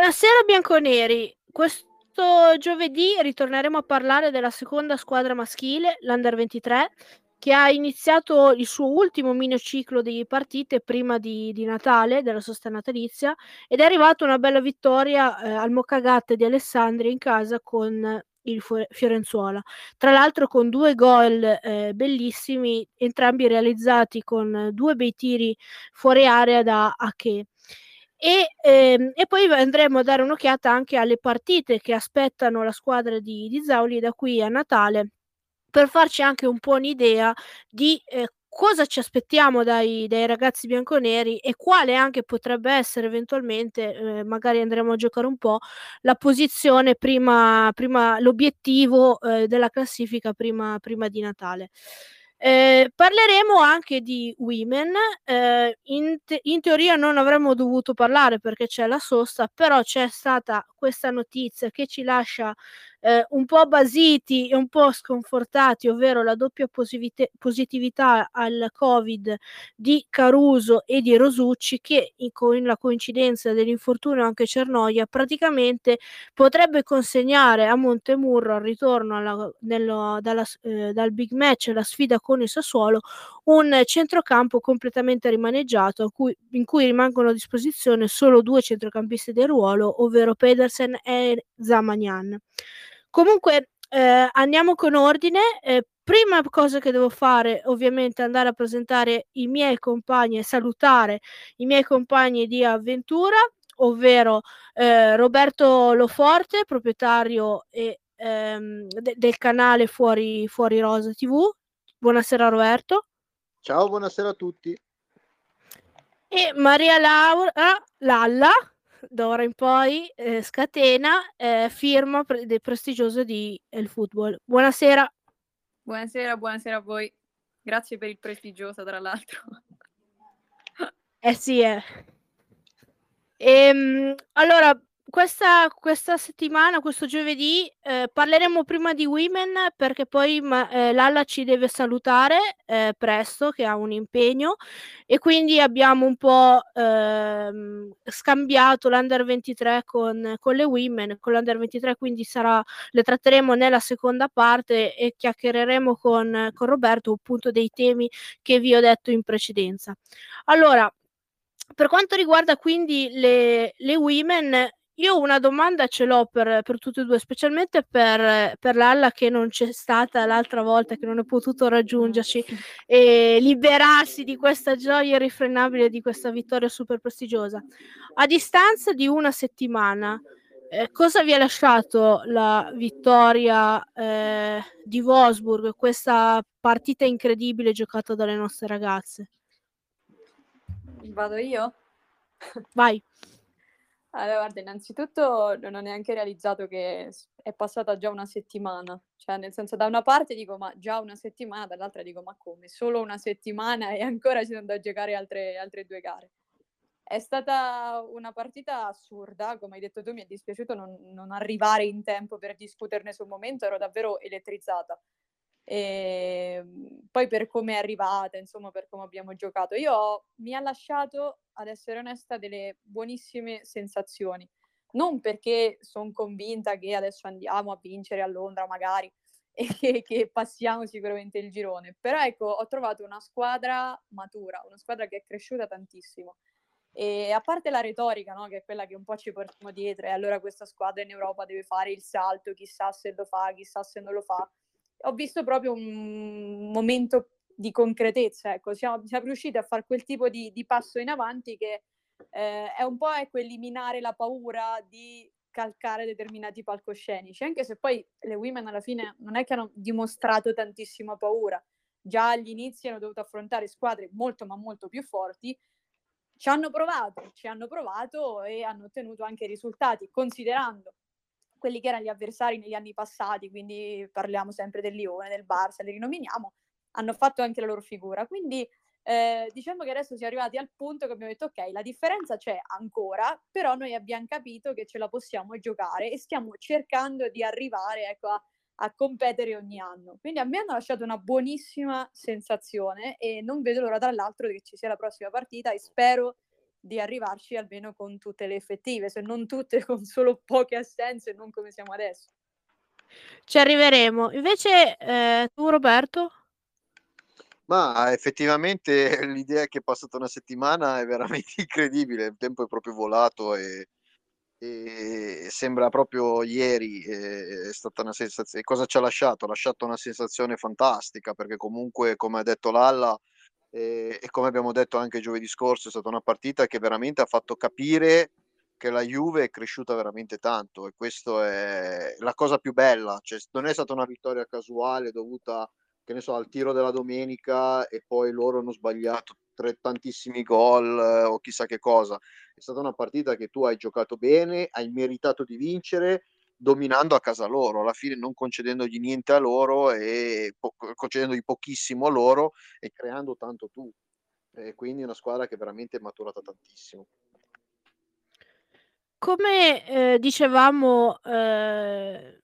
Buonasera bianconeri, questo giovedì ritorneremo a parlare della seconda squadra maschile, l'Under 23, che ha iniziato il suo ultimo mini ciclo di partite prima di, di Natale, della sosta natalizia, ed è arrivata una bella vittoria eh, al Moccagatte di Alessandria in casa con il Fiorenzuola. Tra l'altro con due gol eh, bellissimi, entrambi realizzati con due bei tiri fuori area da Ache. E, ehm, e, poi andremo a dare un'occhiata anche alle partite che aspettano la squadra di, di Zauli da qui a Natale per farci anche un po' un'idea di eh, cosa ci aspettiamo dai, dai, ragazzi bianconeri e quale anche potrebbe essere eventualmente, eh, magari andremo a giocare un po', la posizione prima, prima l'obiettivo eh, della classifica prima, prima di Natale. Eh, parleremo anche di women. Eh, in, te- in, teoria non avremmo dovuto parlare perché c'è la sosta, però c'è stata questa notizia che ci lascia eh, un po' basiti e un po' sconfortati, ovvero la doppia positivit- positività al Covid di Caruso e di Rosucci, che in, co- in la coincidenza dell'infortunio anche Cernoia praticamente potrebbe consegnare a Montemurro al ritorno alla, nello, dalla, eh, dal big match, la sfida con il Sassuolo, un centrocampo completamente rimaneggiato cui, in cui rimangono a disposizione solo due centrocampisti del ruolo, ovvero Pedersen e Zamagnan. Comunque eh, andiamo con ordine. Eh, prima cosa che devo fare, ovviamente, è andare a presentare i miei compagni e salutare i miei compagni di avventura, ovvero eh, Roberto Loforte, proprietario e, ehm, de- del canale Fuori, Fuori Rosa TV. Buonasera Roberto. Ciao, buonasera a tutti. E Maria Laura Lalla, d'ora in poi eh, scatena eh, firma pre- del prestigioso di El Football. Buonasera. Buonasera, buonasera a voi. Grazie per il prestigioso, tra l'altro. eh sì, eh. Ehm, allora, questa, questa settimana, questo giovedì, eh, parleremo prima di Women perché poi ma, eh, Lalla ci deve salutare eh, presto, che ha un impegno, e quindi abbiamo un po' ehm, scambiato l'Under 23 con, con, le Women. Con l'Under 23 quindi sarà, le tratteremo nella seconda parte e chiacchiereremo con, con Roberto appunto dei temi che vi ho detto in precedenza. Allora, per quanto riguarda quindi le, le women, io una domanda ce l'ho per, per tutte e due, specialmente per, per Lalla che non c'è stata l'altra volta, che non è potuto raggiungerci e liberarsi di questa gioia irrefrenabile di questa vittoria super prestigiosa. A distanza di una settimana, eh, cosa vi ha lasciato la vittoria eh, di Wolfsburg, questa partita incredibile giocata dalle nostre ragazze? Vado io? Vai. Allora, guarda, innanzitutto non ho neanche realizzato che è passata già una settimana. Cioè, nel senso, da una parte dico, ma già una settimana, dall'altra dico, ma come? Solo una settimana e ancora ci sono da giocare altre, altre due gare. È stata una partita assurda, come hai detto tu, mi è dispiaciuto non, non arrivare in tempo per discuterne sul momento, ero davvero elettrizzata. E ehm, poi per come è arrivata, insomma, per come abbiamo giocato. Io mi ha lasciato, ad essere onesta, delle buonissime sensazioni. Non perché sono convinta che adesso andiamo a vincere a Londra, magari, e che, che, passiamo sicuramente il girone, però ecco, ho trovato una squadra matura, una squadra che è cresciuta tantissimo. E a parte la retorica, no, che è quella che un po' ci portiamo dietro, e allora questa squadra in Europa deve fare il salto, chissà se lo fa, chissà se non lo fa ho visto proprio un momento di concretezza, ecco, siamo, siamo riusciti a fare quel tipo di, di passo in avanti che eh, è un po' ecco, eliminare la paura di calcare determinati palcoscenici, anche se poi le women alla fine non è che hanno dimostrato tantissima paura, già agli inizi hanno dovuto affrontare squadre molto ma molto più forti, ci hanno provato, ci hanno provato e hanno ottenuto anche risultati, considerando quelli che erano gli avversari negli anni passati, quindi parliamo sempre del Lione, del Barça, li rinominiamo, hanno fatto anche la loro figura. Quindi eh, diciamo che adesso siamo arrivati al punto che abbiamo detto ok, la differenza c'è ancora, però noi abbiamo capito che ce la possiamo giocare e stiamo cercando di arrivare ecco, a, a competere ogni anno. Quindi a me hanno lasciato una buonissima sensazione e non vedo l'ora dall'altro che ci sia la prossima partita e spero di arrivarci almeno con tutte le effettive, se non tutte con solo poche assenze, non come siamo adesso. Ci arriveremo. Invece eh, tu Roberto? Ma effettivamente l'idea che è passata una settimana è veramente incredibile, il tempo è proprio volato e, e sembra proprio ieri, è, è stata una sensazione. Cosa ci ha lasciato? Ha lasciato una sensazione fantastica perché comunque, come ha detto Lalla, e, e come abbiamo detto anche giovedì scorso, è stata una partita che veramente ha fatto capire che la Juve è cresciuta veramente tanto e questo è la cosa più bella, cioè, non è stata una vittoria casuale dovuta che ne so, al tiro della domenica e poi loro hanno sbagliato tre, tantissimi gol eh, o chissà che cosa. È stata una partita che tu hai giocato bene, hai meritato di vincere dominando a casa loro, alla fine non concedendogli niente a loro e po- concedendogli pochissimo a loro e creando tanto tu. E quindi una squadra che veramente è maturata tantissimo. Come eh, dicevamo eh,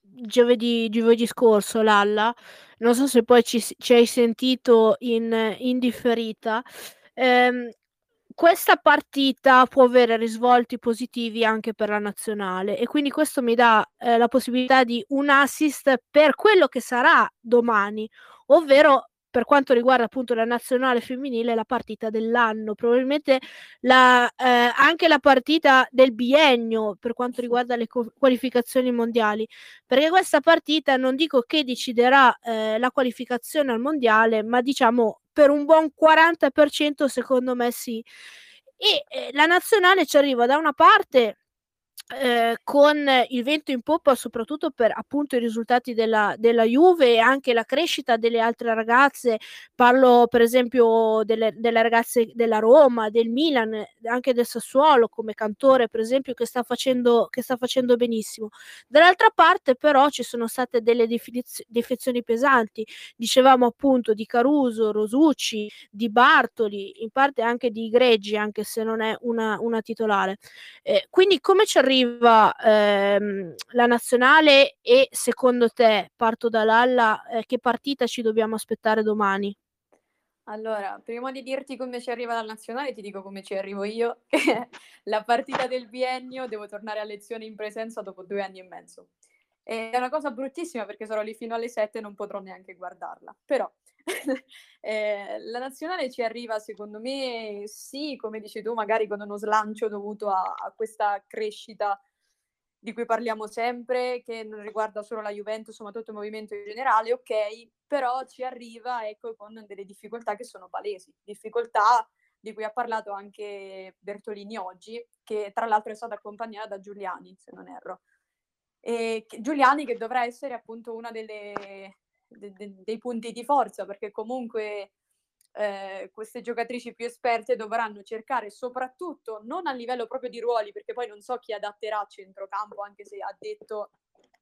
giovedì, giovedì scorso, Lalla, non so se poi ci, ci hai sentito in, in differita, ehm, questa partita può avere risvolti positivi anche per la nazionale e quindi questo mi dà eh, la possibilità di un assist per quello che sarà domani, ovvero per quanto riguarda appunto la nazionale femminile la partita dell'anno, probabilmente la, eh, anche la partita del biennio per quanto riguarda le co- qualificazioni mondiali, perché questa partita non dico che deciderà eh, la qualificazione al mondiale, ma diciamo per un buon 40% secondo me sì. E eh, la nazionale ci arriva da una parte eh, con il vento in poppa soprattutto per appunto i risultati della, della Juve e anche la crescita delle altre ragazze. Parlo per esempio delle, delle, ragazze della Roma, del Milan anche del Sassuolo come Cantore per esempio che sta facendo, che sta facendo benissimo. Dall'altra parte però ci sono state delle defezioni pesanti. Dicevamo appunto di Caruso, Rosucci di Bartoli in parte anche di Greggi anche se non è una, una titolare. Eh, quindi come ci arriva arriva ehm, la nazionale e secondo te, parto da Lalla, eh, che partita ci dobbiamo aspettare domani? Allora, prima di dirti come ci arriva la nazionale, ti dico come ci arrivo io. la partita del biennio devo tornare a lezione in presenza dopo due anni e mezzo. È una cosa bruttissima perché sarò lì fino alle sette e non potrò neanche guardarla. Però eh, la nazionale ci arriva, secondo me, sì, come dici tu, magari con uno slancio dovuto a, a questa crescita di cui parliamo sempre, che non riguarda solo la Juventus, ma tutto il movimento in generale, ok, però ci arriva ecco, con delle difficoltà che sono palesi, difficoltà di cui ha parlato anche Bertolini oggi, che tra l'altro è stata accompagnata da Giuliani, se non erro. E Giuliani che dovrà essere appunto delle, de, de, dei punti di forza, perché comunque eh, queste giocatrici più esperte dovranno cercare soprattutto, non a livello proprio di ruoli, perché poi non so chi adatterà a centrocampo, anche se ha detto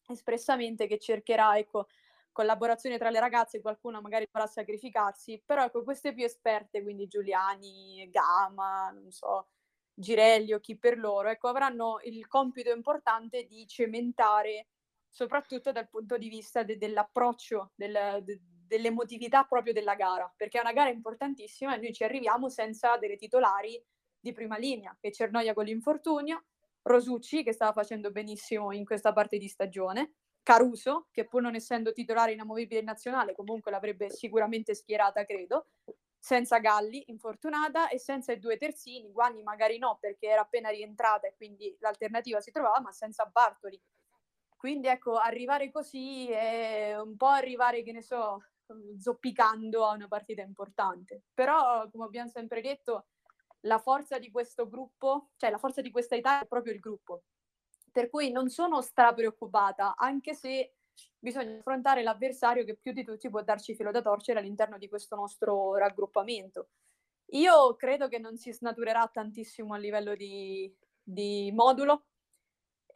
espressamente che cercherà, ecco, collaborazione tra le ragazze, qualcuno magari dovrà sacrificarsi, però ecco, queste più esperte, quindi Giuliani, Gama, non so, Girelli o chi per loro, ecco, avranno il compito importante di cementare soprattutto dal punto di vista de- dell'approccio, del, de- dell'emotività proprio della gara, perché è una gara importantissima e noi ci arriviamo senza delle titolari di prima linea, che Cernoia con l'infortunio, Rosucci che stava facendo benissimo in questa parte di stagione, Caruso che pur non essendo titolare inamovibile in nazionale comunque l'avrebbe sicuramente schierata credo, senza Galli infortunata e senza i due terzini, Guani magari no perché era appena rientrata e quindi l'alternativa si trovava, ma senza Bartoli quindi ecco, arrivare così è un po' arrivare, che ne so, zoppicando a una partita importante. Però, come abbiamo sempre detto, la forza di questo gruppo, cioè la forza di questa Italia è proprio il gruppo. Per cui non sono strapreoccupata, anche se bisogna affrontare l'avversario che più di tutti può darci filo da torcere all'interno di questo nostro raggruppamento. Io credo che non si snaturerà tantissimo a livello di, di modulo,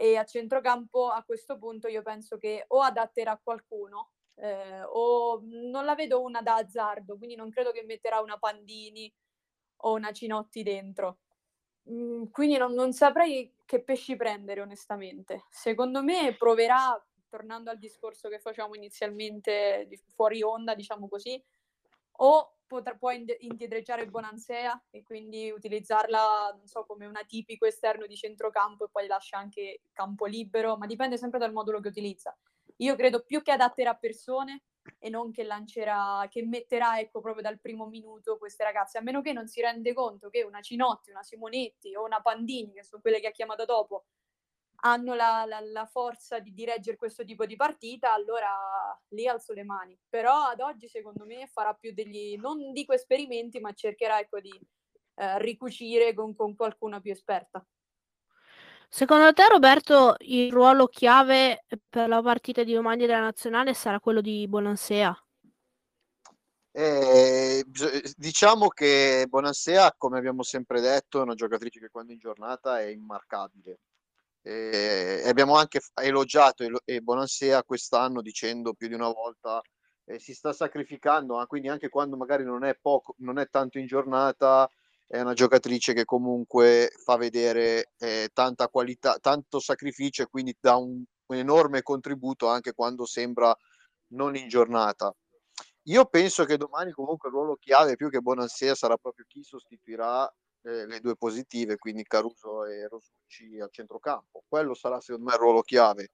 e a centrocampo a questo punto io penso che o adatterà qualcuno eh, o non la vedo una da azzardo, quindi non credo che metterà una Pandini o una Cinotti dentro. Mm, quindi non, non saprei che pesci prendere onestamente. Secondo me proverà, tornando al discorso che facciamo inizialmente fuori onda, diciamo così, o potrà, può indietreggiare Bonansea e quindi utilizzarla, non so, come un atipico esterno di centrocampo e poi lascia anche campo libero, ma dipende sempre dal modulo che utilizza. Io credo più che adatterà persone e non che lancerà, che metterà, ecco, proprio dal primo minuto queste ragazze, a meno che non si rende conto che una Cinotti, una Simonetti o una Pandini, che sono quelle che ha chiamato dopo, hanno la, la, la forza di, di reggere questo tipo di partita, allora lì alzo le mani. Però ad oggi, secondo me, farà più degli, non dico esperimenti, ma cercherà ecco, di eh, ricucire con, con qualcuna più esperta. Secondo te, Roberto, il ruolo chiave per la partita di domani della nazionale sarà quello di Bonansea? Eh, diciamo che Bonansea, come abbiamo sempre detto, è una giocatrice che quando in giornata è immarcabile. Eh, abbiamo anche elogiato e Bonansea quest'anno dicendo più di una volta eh, si sta sacrificando, ah, quindi anche quando magari non è poco, non è tanto in giornata, è una giocatrice che comunque fa vedere eh, tanta qualità, tanto sacrificio e quindi dà un, un, enorme contributo anche quando sembra non in giornata. Io penso che domani comunque il ruolo chiave più che Bonansea sarà proprio chi sostituirà eh, le due positive, quindi Caruso e Rosucci al centrocampo. Quello sarà secondo me il ruolo chiave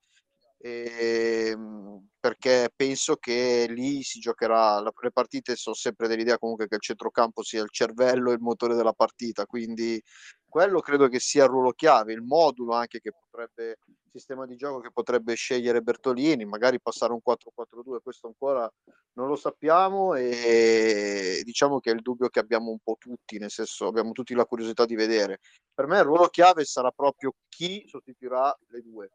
e, ehm, perché penso che lì si giocherà le partite sono sempre dell'idea comunque che il centrocampo sia il cervello e il motore della partita quindi quello credo che sia il ruolo chiave il modulo anche che potrebbe il sistema di gioco che potrebbe scegliere Bertolini magari passare un 4-4-2 questo ancora non lo sappiamo e diciamo che è il dubbio che abbiamo un po' tutti nel senso abbiamo tutti la curiosità di vedere per me il ruolo chiave sarà proprio chi sostituirà le due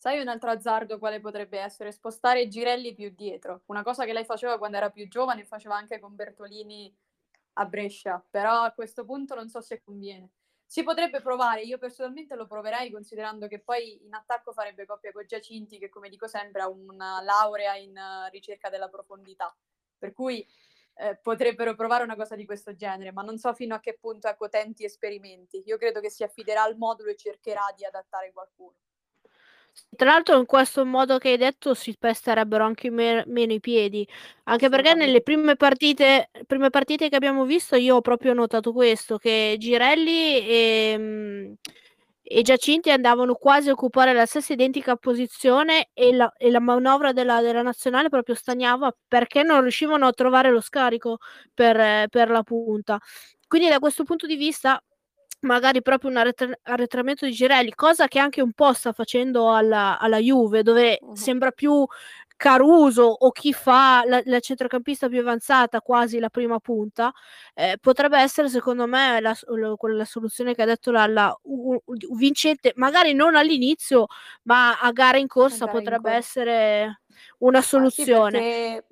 Sai un altro azzardo quale potrebbe essere? Spostare Girelli più dietro, una cosa che lei faceva quando era più giovane, faceva anche con Bertolini a Brescia, però a questo punto non so se conviene. Si potrebbe provare, io personalmente lo proverei considerando che poi in attacco farebbe coppia con Giacinti che come dico sempre ha una laurea in uh, ricerca della profondità, per cui eh, potrebbero provare una cosa di questo genere, ma non so fino a che punto ecco tenti esperimenti. Io credo che si affiderà al modulo e cercherà di adattare qualcuno. Tra l'altro in questo modo che hai detto si pesterebbero anche me- meno i piedi, anche perché nelle prime partite, prime partite che abbiamo visto io ho proprio notato questo, che Girelli e, mm, e Giacinti andavano quasi a occupare la stessa identica posizione e la, e la manovra della, della, nazionale proprio stagnava perché non riuscivano a trovare lo scarico per, per la punta. Quindi da questo punto di vista magari proprio un arretra- arretramento di Girelli, cosa che anche un po' sta facendo alla, alla Juve, dove uh-huh. sembra più Caruso o chi fa la, la, centrocampista più avanzata, quasi la prima punta, eh, potrebbe essere secondo me la, la, la soluzione che ha detto la, la u, u, vincente, magari non all'inizio, ma a gara in corsa gara potrebbe in corsa. essere una soluzione. Ah, sì,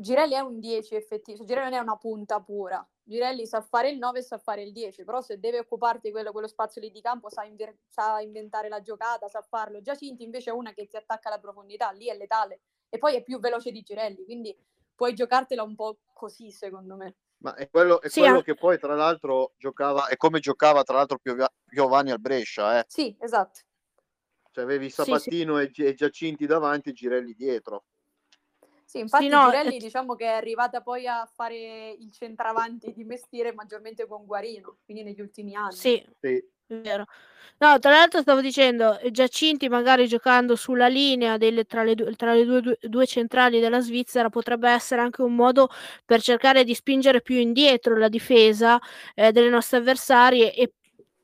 Girelli è un 10 effettivo, cioè Girelli non è una punta pura. Girelli sa fare il 9 e sa fare il 10, però se deve occuparti quello, quello spazio lì di campo sa, inver- sa, inventare la giocata, sa farlo. Giacinti invece è una che ti attacca alla profondità, lì è letale e poi è più veloce di Girelli, quindi puoi giocartela un po' così secondo me. Ma è quello, è sì, quello che poi tra l'altro giocava, è come giocava tra l'altro Piovani al Brescia. Eh? Sì, esatto. Cioè avevi Sabatino sì, sì. E, Giacinti davanti e Girelli dietro. Sì, infatti sì, no, Girelli diciamo che è arrivata poi a fare il centravanti di mestiere maggiormente con Guarino, quindi negli ultimi anni. Sì, sì. vero. No, tra l'altro stavo dicendo, eh, Giacinti magari giocando sulla linea delle, tra le, due, tra le due, due, due, centrali della Svizzera potrebbe essere anche un modo per cercare di spingere più indietro la difesa eh, delle nostre avversarie e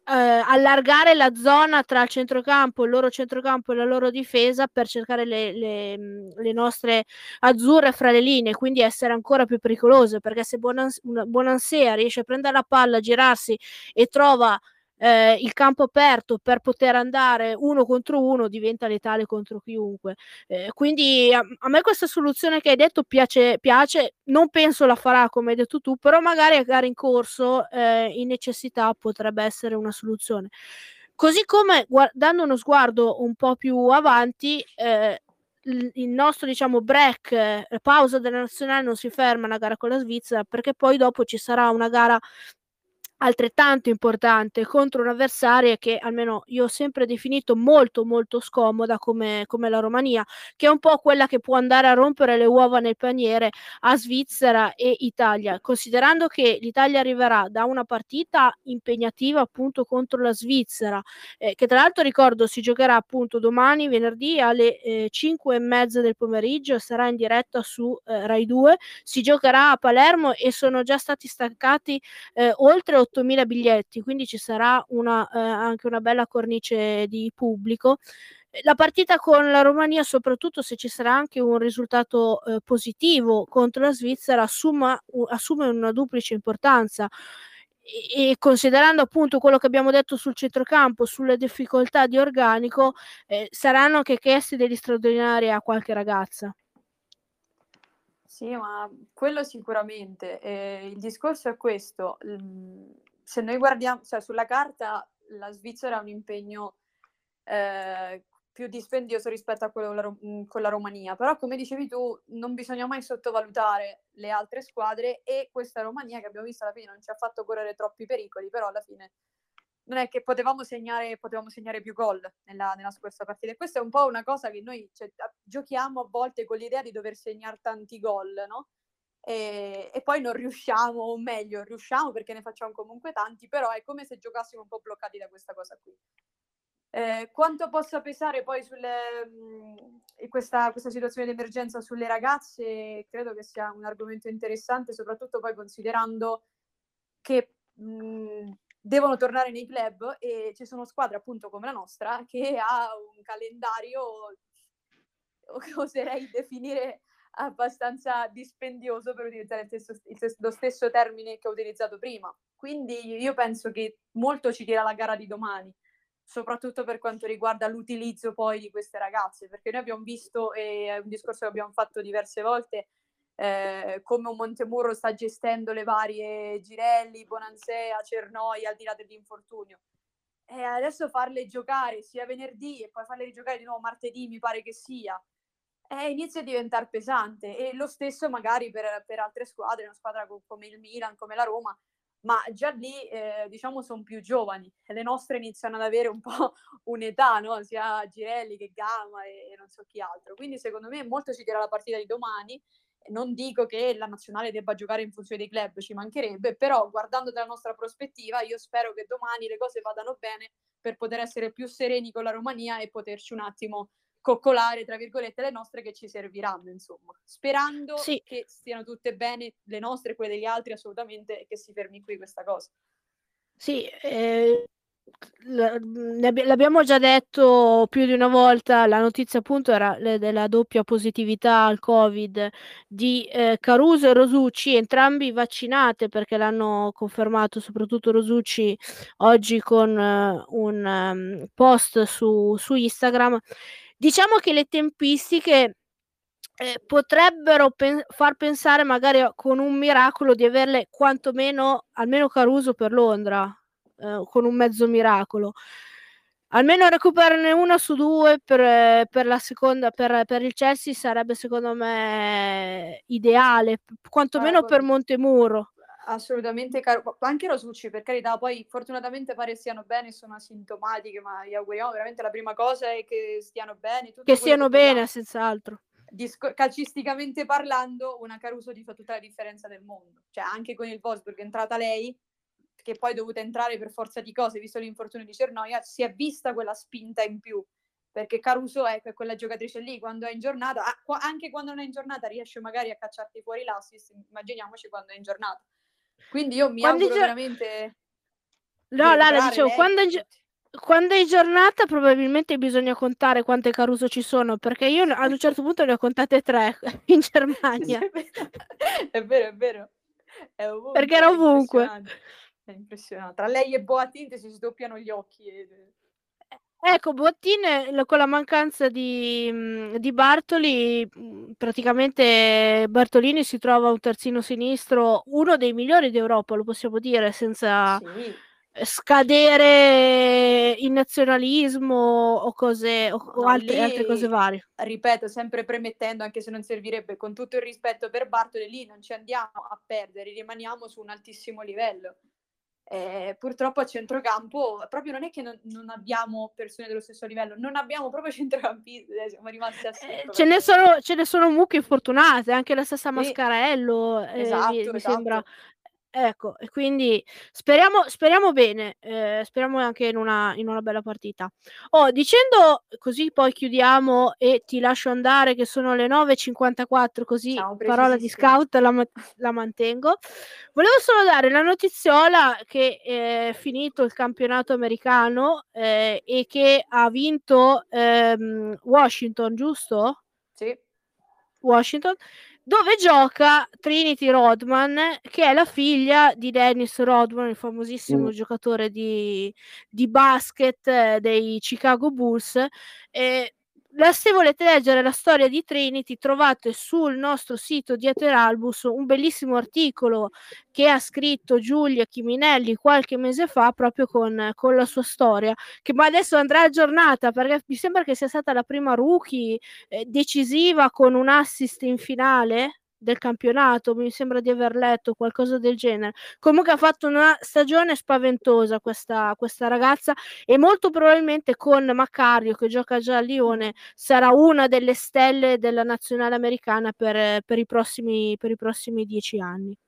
eh, allargare la zona tra il centrocampo, il loro centrocampo e la loro difesa per cercare le, le, le nostre azzurre fra le linee, quindi essere ancora più pericolose, perché se Bonansea riesce a prendere la palla, girarsi e trova eh, il campo aperto per poter andare uno contro uno diventa letale contro chiunque. Eh, quindi a, a, me questa soluzione che hai detto piace, piace, non penso la farà come hai detto tu, però magari a gara in corso eh, in necessità potrebbe essere una soluzione. Così come dando uno sguardo un po' più avanti, eh, il nostro diciamo break, eh, pausa della nazionale non si ferma una gara con la Svizzera perché poi dopo ci sarà una gara altrettanto importante contro un'avversaria che almeno io ho sempre definito molto molto scomoda come, come, la Romania, che è un po' quella che può andare a rompere le uova nel paniere a Svizzera e Italia, considerando che l'Italia arriverà da una partita impegnativa appunto contro la Svizzera, eh, che tra l'altro ricordo si giocherà appunto domani venerdì alle eh, 5 e mezza del pomeriggio, sarà in diretta su eh, Rai 2, si giocherà a Palermo e sono già stati staccati eh, oltre 8.000 biglietti, quindi ci sarà una, eh, anche una bella cornice di pubblico. La partita con la Romania, soprattutto se ci sarà anche un risultato eh, positivo contro la Svizzera, assuma, assume una duplice importanza e, considerando appunto quello che abbiamo detto sul centrocampo, sulle difficoltà di organico, eh, saranno anche chiesti degli straordinari a qualche ragazza. Sì, ma quello sicuramente. Eh, il discorso è questo. Se noi guardiamo, cioè sulla carta la Svizzera ha un impegno eh, più dispendioso rispetto a quello con la Romania, però come dicevi tu non bisogna mai sottovalutare le altre squadre e questa Romania che abbiamo visto alla fine non ci ha fatto correre troppi pericoli, però alla fine non è che potevamo segnare, potevamo segnare più gol nella, nella, scorsa partita. E questa è un po' una cosa che noi cioè, giochiamo a volte con l'idea di dover segnare tanti gol, no? E, e, poi non riusciamo, o meglio, riusciamo perché ne facciamo comunque tanti, però è come se giocassimo un po' bloccati da questa cosa qui. Eh, quanto possa pesare poi sulle, mh, questa, questa, situazione di emergenza sulle ragazze, credo che sia un argomento interessante, soprattutto poi considerando che mh, devono tornare nei club e ci sono squadre appunto come la nostra che ha un calendario che oserei definire abbastanza dispendioso per utilizzare il stesso, lo stesso termine che ho utilizzato prima. Quindi io penso che molto ci dirà la gara di domani, soprattutto per quanto riguarda l'utilizzo poi di queste ragazze, perché noi abbiamo visto, e è un discorso che abbiamo fatto diverse volte, eh, come un Montemurro sta gestendo le varie Girelli, Bonansea, Cernoi al di là dell'infortunio. E adesso farle giocare sia venerdì e poi farle rigiocare di nuovo martedì mi pare che sia, eh, inizia a diventare pesante e lo stesso magari per, per altre squadre, una squadra come il Milan, come la Roma, ma già lì eh, diciamo sono più giovani e le nostre iniziano ad avere un po' un'età, no? sia Girelli che Gamma e, e non so chi altro. Quindi secondo me molto ci dirà la partita di domani non dico che la nazionale debba giocare in funzione dei club, ci mancherebbe, però guardando dalla nostra prospettiva, io spero che domani le cose vadano bene per poter essere più sereni con la Romania e poterci un attimo coccolare, tra virgolette, le nostre che ci serviranno, insomma. Sperando sì. che stiano tutte bene, le nostre, quelle degli altri, assolutamente, e che si fermi qui questa cosa. Sì, eh, l'abbiamo già detto più di una volta, la notizia appunto era della doppia positività al Covid di eh, Caruso e Rosucci, entrambi vaccinate perché l'hanno confermato, soprattutto Rosucci oggi con uh, un um, post su, su Instagram. Diciamo che le tempistiche eh, potrebbero pen- far pensare magari con un miracolo di averle quantomeno almeno Caruso per Londra eh, con un mezzo miracolo. Almeno recuperarne una su due per, per la seconda, per, per, il Chelsea sarebbe secondo me ideale, quantomeno ah, per Montemuro. Assolutamente, caro. anche Rosucci per carità, poi fortunatamente pare stiano bene, sono asintomatiche, ma gli auguriamo veramente la prima cosa è che stiano bene. Che stiano che bene, senz'altro. Discor- calcisticamente parlando, una Caruso ti fa tutta la differenza del mondo. Cioè, anche con il Wolfsburg è entrata lei, che poi è dovuta entrare per forza di cose, visto l'infortunio di Cernoia, si è vista quella spinta in più. Perché Caruso è quella giocatrice lì, quando è in giornata, anche quando non è in giornata, riesce magari a cacciarti fuori l'assist, immaginiamoci quando è in giornata. Quindi io mi quando auguro gio- veramente... No, Lara, dicevo, quando è, gi- quando è in giornata probabilmente bisogna contare quante Caruso ci sono, perché io ad un certo punto ne ho contate tre in Germania. è vero, è vero. Ovunque, perché era ovunque. È impressionante. Tra lei e Boatin si sdoppiano gli occhi. E... Ecco, Boatin con la mancanza di, mhmm, di Bartoli, mhmm, praticamente Bartolini si trova un terzino sinistro, uno dei migliori d'Europa, lo possiamo dire, senza sì. scadere in nazionalismo o cose o, no, altre, lì, altre, cose varie. Ripeto, sempre premettendo, anche se non servirebbe, con tutto il rispetto per Bartoli, lì non ci andiamo a perdere, rimaniamo su un altissimo livello Eh, purtroppo a centrocampo proprio non è che non, non, abbiamo persone dello stesso livello, non abbiamo proprio centrocampisti, eh, siamo rimasti a eh, ce, ne sono, ce ne sono mucche infortunate, anche la stessa Mascarello, esatto, mi, mi esatto. sembra Ecco, e quindi speriamo, speriamo bene, eh, speriamo anche in una, in una bella partita. Oh, dicendo così poi chiudiamo e ti lascio andare che sono le 9.54 così Ciao, parola di scout la, la, mantengo. Volevo solo dare la notiziola che è finito il campionato americano eh, e che ha vinto ehm, Washington, giusto? Sì. Washington dove gioca Trinity Rodman, che è la figlia di Dennis Rodman, il famosissimo mm. giocatore di, di basket eh, dei Chicago Bulls. Eh, la, se volete leggere la storia di Trinity, trovate sul nostro sito di Eteralbus un bellissimo articolo che ha scritto Giulia Chiminelli qualche mese fa proprio con, con la sua storia, che ma adesso andrà aggiornata perché mi sembra che sia stata la prima rookie eh, decisiva con un assist in finale del campionato, mi sembra di aver letto qualcosa del genere. Comunque ha fatto una stagione spaventosa questa, questa ragazza e molto probabilmente con Macario che gioca già a Lione sarà una delle stelle della nazionale americana per, per, i, prossimi, per i prossimi dieci anni.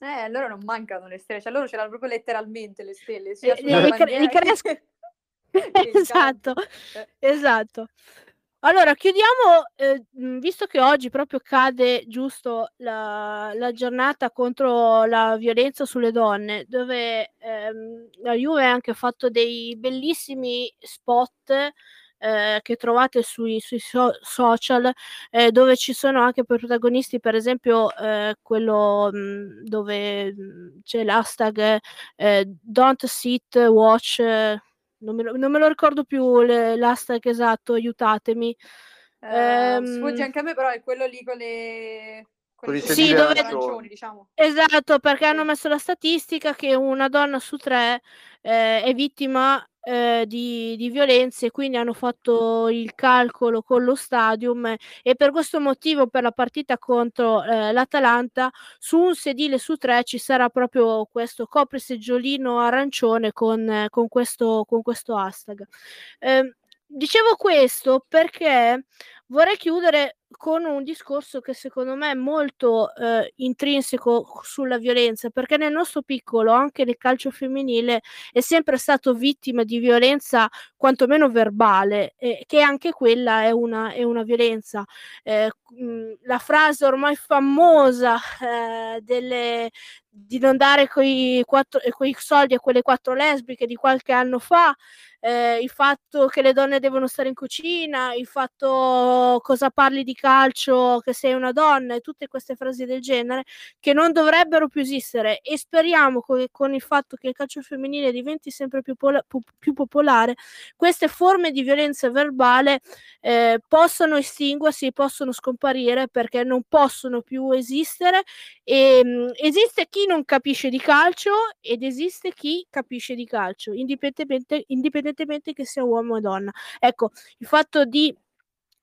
Eh, loro non mancano le stelle, cioè loro ce l'hanno proprio letteralmente le stelle. Sia li, cre- li cres- esatto, eh. esatto. Allora, chiudiamo, eh, visto che oggi proprio cade giusto la, la, giornata contro la violenza sulle donne, dove ehm, la Juve ha anche fatto dei bellissimi spot eh, che trovate sui, sui so- social, eh, dove ci sono anche protagonisti, per esempio eh, quello mh, dove mh, c'è l'hashtag eh, Don't Sit, Watch non me lo, non me lo ricordo più le, l'hashtag esatto, aiutatemi. Uh, ehm, sfugge anche a me, però è quello lì con le con i sì, dove... arancioni, diciamo. Esatto, perché hanno messo la statistica che una donna su tre eh, è vittima eh, di, di, violenze, quindi hanno fatto il calcolo con lo stadium e per questo motivo per la partita contro eh, l'Atalanta su un sedile su tre ci sarà proprio questo copriseggiolino arancione con, con, questo, con questo hashtag. Eh, dicevo questo perché vorrei chiudere con un discorso che secondo me è molto eh, intrinseco sulla violenza, perché nel nostro piccolo, anche nel calcio femminile, è sempre stato vittima di violenza quantomeno verbale, eh, che anche quella è una, è una violenza. Eh, la frase ormai famosa eh, delle, di non dare quei, quattro, quei soldi a quelle quattro lesbiche di qualche anno fa, eh, il fatto che le donne devono stare in cucina, il fatto cosa parli di calcio, che sei una donna e tutte queste frasi del genere che non dovrebbero più esistere. E speriamo che con il fatto che il calcio femminile diventi sempre più, pola- più popolare, queste forme di violenza verbale eh, possono estinguersi, possono scomparire perché non possono più esistere e mh, mm, esiste chi non capisce di calcio ed esiste chi capisce di calcio, indipendentemente indipendentemente che sia uomo o donna. Ecco, il fatto di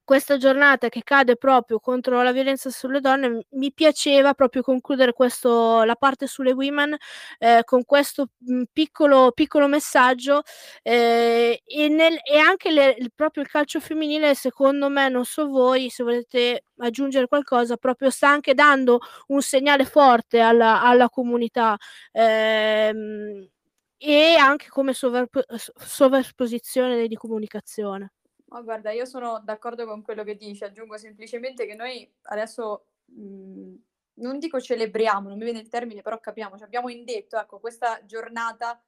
questa giornata che cade proprio contro la violenza sulle donne, mi piaceva proprio concludere questo, la parte sulle women eh, con questo mh, piccolo, piccolo messaggio eh, e, nel, e, anche le, il, proprio il calcio femminile, secondo me, non so voi, se volete aggiungere qualcosa, proprio sta anche dando un segnale forte alla, alla comunità. Eh, e anche come sovrapp- sovraesposizione di comunicazione. Ma guarda, io sono d'accordo con quello che dici, aggiungo semplicemente che noi adesso mh, mhmm, non dico celebriamo, non mi viene il termine, però capiamo, cioè abbiamo indetto ecco, questa giornata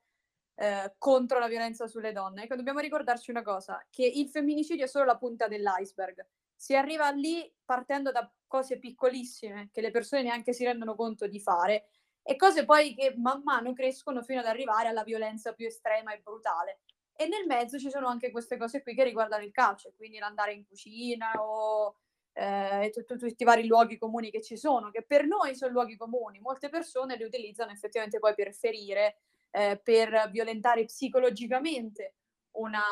eh, contro la violenza sulle donne. Ecco, dobbiamo ricordarci una cosa, che il femminicidio è solo la punta dell'iceberg. Si arriva lì partendo da cose piccolissime che le persone neanche si rendono conto di fare e cose poi che man mano crescono fino ad arrivare alla violenza più estrema e brutale. E nel mezzo ci sono anche queste cose qui che riguardano il calcio, quindi l'andare in cucina o eh, tutti, tutti i vari luoghi comuni che ci sono, che per noi sono luoghi comuni, molte persone li utilizzano effettivamente poi per ferire, eh, per violentare psicologicamente una,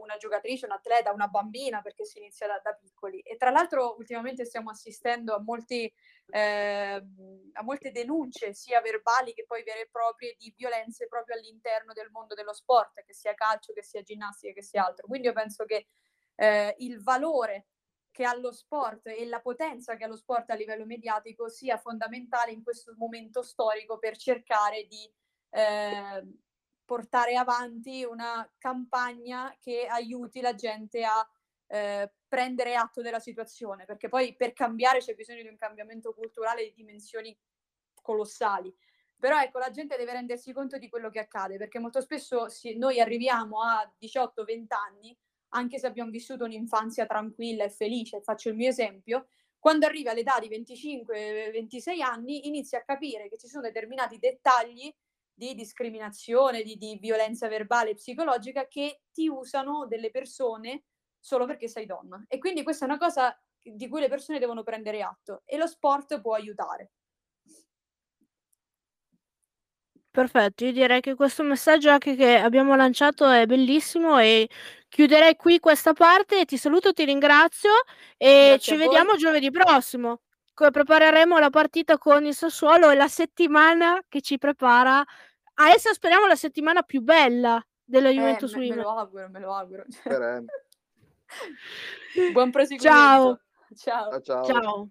una, giocatrice, un atleta, una bambina, perché si inizia da, da, piccoli. E tra l'altro ultimamente stiamo assistendo a, molti, eh, a molte denunce, sia verbali che poi vere e proprie, di violenze proprio all'interno del mondo dello sport, che sia calcio, che sia ginnastica, che sia altro. Quindi io penso che eh, il valore che ha lo sport e la potenza che ha lo sport a livello mediatico sia fondamentale in questo momento storico per cercare di eh, portare avanti una campagna che aiuti la gente a eh, prendere atto della situazione, perché poi per cambiare c'è bisogno di un cambiamento culturale di dimensioni colossali. Però ecco, la gente deve rendersi conto di quello che accade, perché molto spesso si, noi arriviamo a 18-20 anni, anche se abbiamo vissuto un'infanzia tranquilla e felice, faccio il mio esempio, quando arrivi all'età di 25-26 anni inizi a capire che ci sono determinati dettagli di discriminazione, di, di violenza verbale e psicologica che ti usano delle persone solo perché sei donna. E quindi questa è una cosa di cui le persone devono prendere atto e lo sport può aiutare. Perfetto, io direi che questo messaggio anche che abbiamo lanciato è bellissimo e chiuderei qui questa parte. Ti saluto, ti ringrazio e Grazie ci vediamo giovedì prossimo. Prepareremo la partita con il Sassuolo e la settimana che ci prepara a essere speriamo la settimana più bella della Juventus eh, me, me, lo auguro, me lo auguro. Buon proseguimento. Ciao. Ciao. Ciao. Ciao.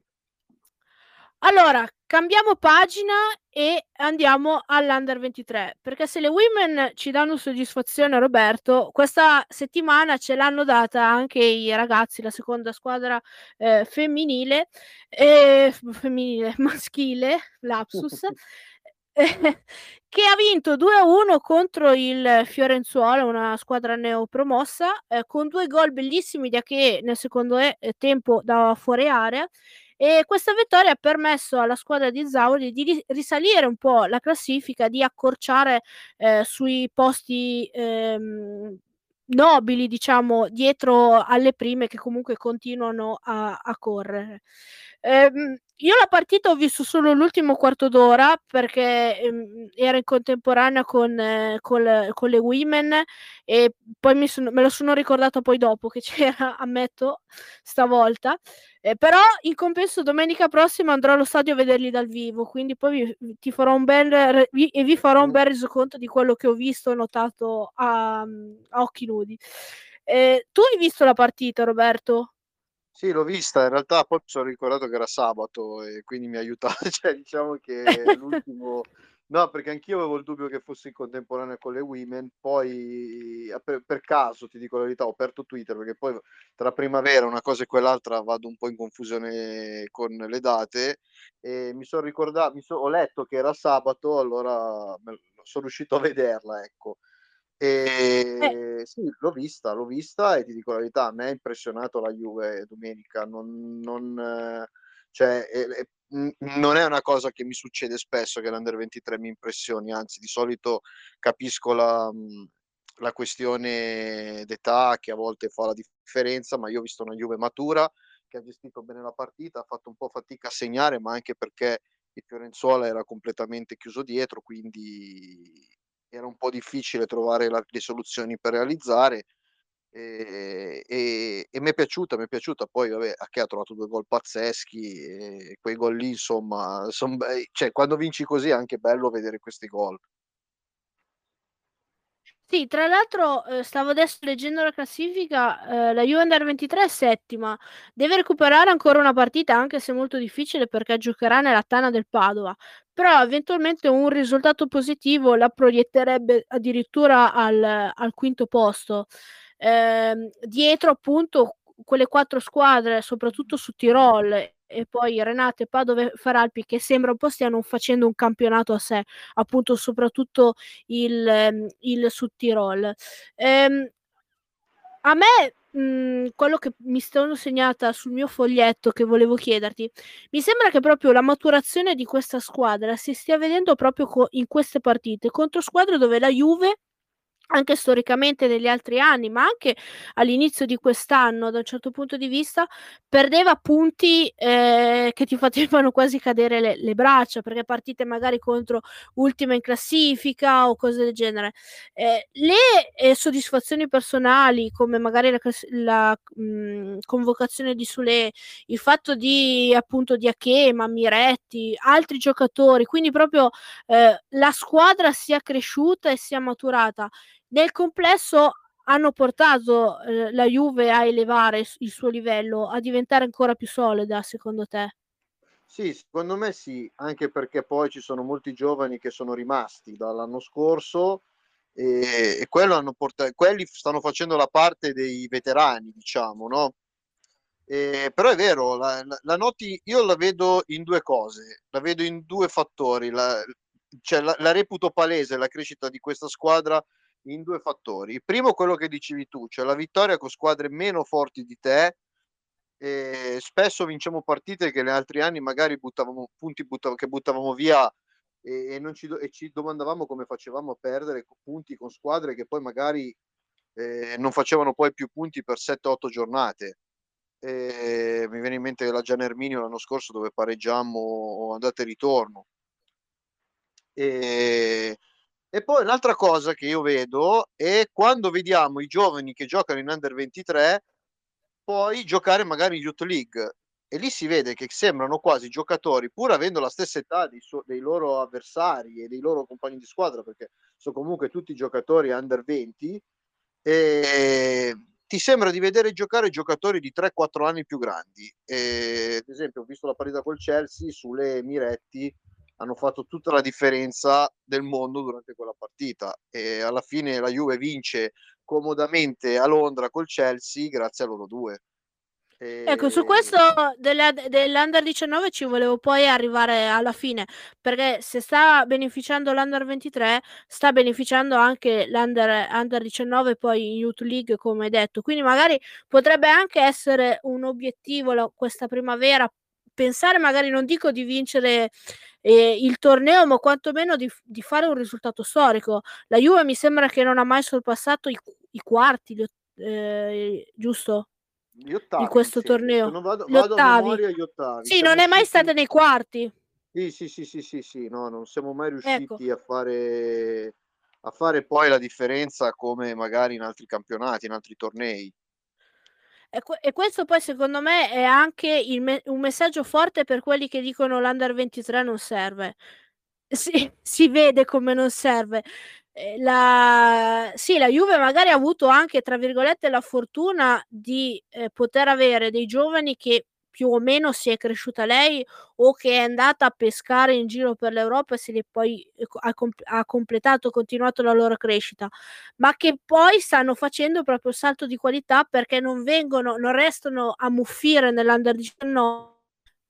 Allora, cambiamo pagina e andiamo all'Under 23, perché se le women ci danno soddisfazione, Roberto, questa settimana ce l'hanno data anche i ragazzi, la seconda squadra eh, femminile, eh, femminile, maschile, lapsus, che ha vinto 2-1 contro il Fiorenzuola, una squadra neopromossa, eh, con due gol bellissimi da che nel secondo e- eh, tempo da fuori area. E questa vittoria ha permesso alla squadra di Zauri di risalire un po' la classifica, di accorciare eh, sui posti ehm, nobili, diciamo, dietro alle prime che comunque continuano a, a correre. Ehm, io la partita ho visto solo l'ultimo quarto d'ora perché ehm, era in contemporanea con, eh, con, con, le women e poi sono, me lo sono ricordato poi dopo che c'era, ammetto, stavolta. Eh, però in compenso domenica prossima andrò allo stadio a vederli dal vivo, quindi poi vi, ti farò un bel vi, e vi farò un bel resoconto di quello che ho visto e notato a, a occhi nudi. Eh, tu hai visto la partita, Roberto? Sì, l'ho vista, in realtà poi mi sono ricordato che era sabato e quindi mi ha aiutato, cioè diciamo che l'ultimo... No, perché anch'io avevo il dubbio che fosse in contemporanea con le women, poi per, per, caso, ti dico la verità, ho aperto Twitter perché poi tra primavera una cosa e quell'altra vado un po' in confusione con le date e mi sono ricordato, mi so, ho letto che era sabato, allora sono riuscito a vederla, ecco. E eh. sì, l'ho vista, l'ho vista e ti dico la verità, a me ha impressionato la Juve domenica, non, non, cioè, è, è, non è una cosa che mi succede spesso che l'Under 23 mi impressioni, anzi di solito capisco la, la questione d'età che a volte fa la differenza, ma io ho visto una Juve matura che ha gestito bene la partita, ha fatto un po' fatica a segnare, ma anche perché il Fiorenzuola era completamente chiuso dietro, quindi era un po' difficile trovare la, le soluzioni per realizzare e, e, e mi è piaciuta, mi è piaciuta. Poi, vabbè, che ha trovato due gol pazzeschi, e quei gol lì, insomma, son cioè, quando vinci così è anche bello vedere questi gol. Sì, tra l'altro eh, stavo adesso leggendo la classifica, eh, la Juve Under 23 è settima, deve recuperare ancora una partita anche se molto difficile perché giocherà nella tana del Padova, però eventualmente un risultato positivo la proietterebbe addirittura al, al quinto posto. Eh, dietro appunto quelle quattro squadre, soprattutto su Tirol e poi Renate Padova e Faralpi che sembra un po' stiano facendo un campionato a sé, appunto soprattutto il, ehm, il Sud Tirol. Ehm, a me mh, mhmm, quello che mi sono segnata sul mio foglietto che volevo chiederti, mi sembra che proprio la maturazione di questa squadra si stia vedendo proprio co- in queste partite contro squadre dove la Juve anche storicamente negli altri anni, ma anche all'inizio di quest'anno, da un certo punto di vista, perdeva punti eh, che ti facevano quasi cadere le, le, braccia, perché partite magari contro ultima in classifica o cose del genere. Eh, le eh, soddisfazioni personali, come magari la, la mh, convocazione di Sule, il fatto di appunto di Achema, Miretti, altri giocatori, quindi proprio eh, la squadra sia cresciuta e sia maturata nel complesso hanno portato eh, la Juve a elevare il suo livello, a diventare ancora più solida, secondo te? Sì, secondo me sì, anche perché poi ci sono molti giovani che sono rimasti dall'anno scorso e, e portato, quelli stanno facendo la parte dei veterani, diciamo, no? E, però è vero, la, la, la, noti, io la vedo in due cose, la vedo in due fattori, la, cioè la reputo palese la crescita di questa squadra in due fattori. Il primo, quello che dicevi tu, cioè la vittoria con squadre meno forti di te. E spesso vinciamo partite che negli altri anni magari buttavamo punti buttav- che buttavamo via e, e, ci e ci domandavamo come facevamo a perdere punti con squadre che poi magari eh, non facevano poi più punti per 7-8 giornate. E mi viene in mente la Gian Erminio l'anno scorso dove pareggiamo andate e ritorno. E, e poi un'altra cosa che io vedo è quando vediamo i giovani che giocano in under 23 poi giocare magari in Youth League. E lì si vede che sembrano quasi giocatori pur avendo la stessa età dei, su- dei loro avversari e dei loro compagni di squadra perché sono comunque tutti giocatori under 20 e ti sembra di vedere giocare giocatori di 3-4 anni più grandi. E, ad esempio ho visto la partita col Chelsea sulle Miretti hanno fatto tutta la differenza del mondo durante quella partita e alla fine la Juve vince comodamente a Londra col Chelsea grazie a loro due. E... Ecco, su questo della, dell'Under 19 ci volevo poi arrivare alla fine, perché se sta beneficiando l'Under 23, sta beneficiando anche l'Under under 19 poi in Youth League, come detto. Quindi magari potrebbe anche essere un obiettivo questa primavera pensare magari non dico di vincere eh, il torneo, ma quantomeno di, di, fare un risultato storico. La Juve mi sembra che non ha mai sorpassato i, i quarti, gli, eh, giusto? Gli ottavi, di questo sì. torneo. Non vado, gli ottavi. Memoria, gli ottavi. Sì, siamo non è mai stata nei quarti. Sì, sì, sì, sì, sì, sì, no, non siamo mai ecco. riusciti ecco. a fare a fare poi la differenza come magari in altri campionati, in altri tornei. E, questo poi secondo me è anche me- un messaggio forte per quelli che dicono l'Under 23 non serve. Si, si vede come non serve. La, sì, la Juve magari ha avuto anche, tra virgolette, la fortuna di eh, poter avere dei giovani che più o meno si è cresciuta lei o che è andata a pescare in giro per l'Europa e se poi eh, ha, comp- ha completato, continuato la loro crescita, ma che poi stanno facendo proprio il salto di qualità perché non vengono, non restano a muffire nell'Under 19,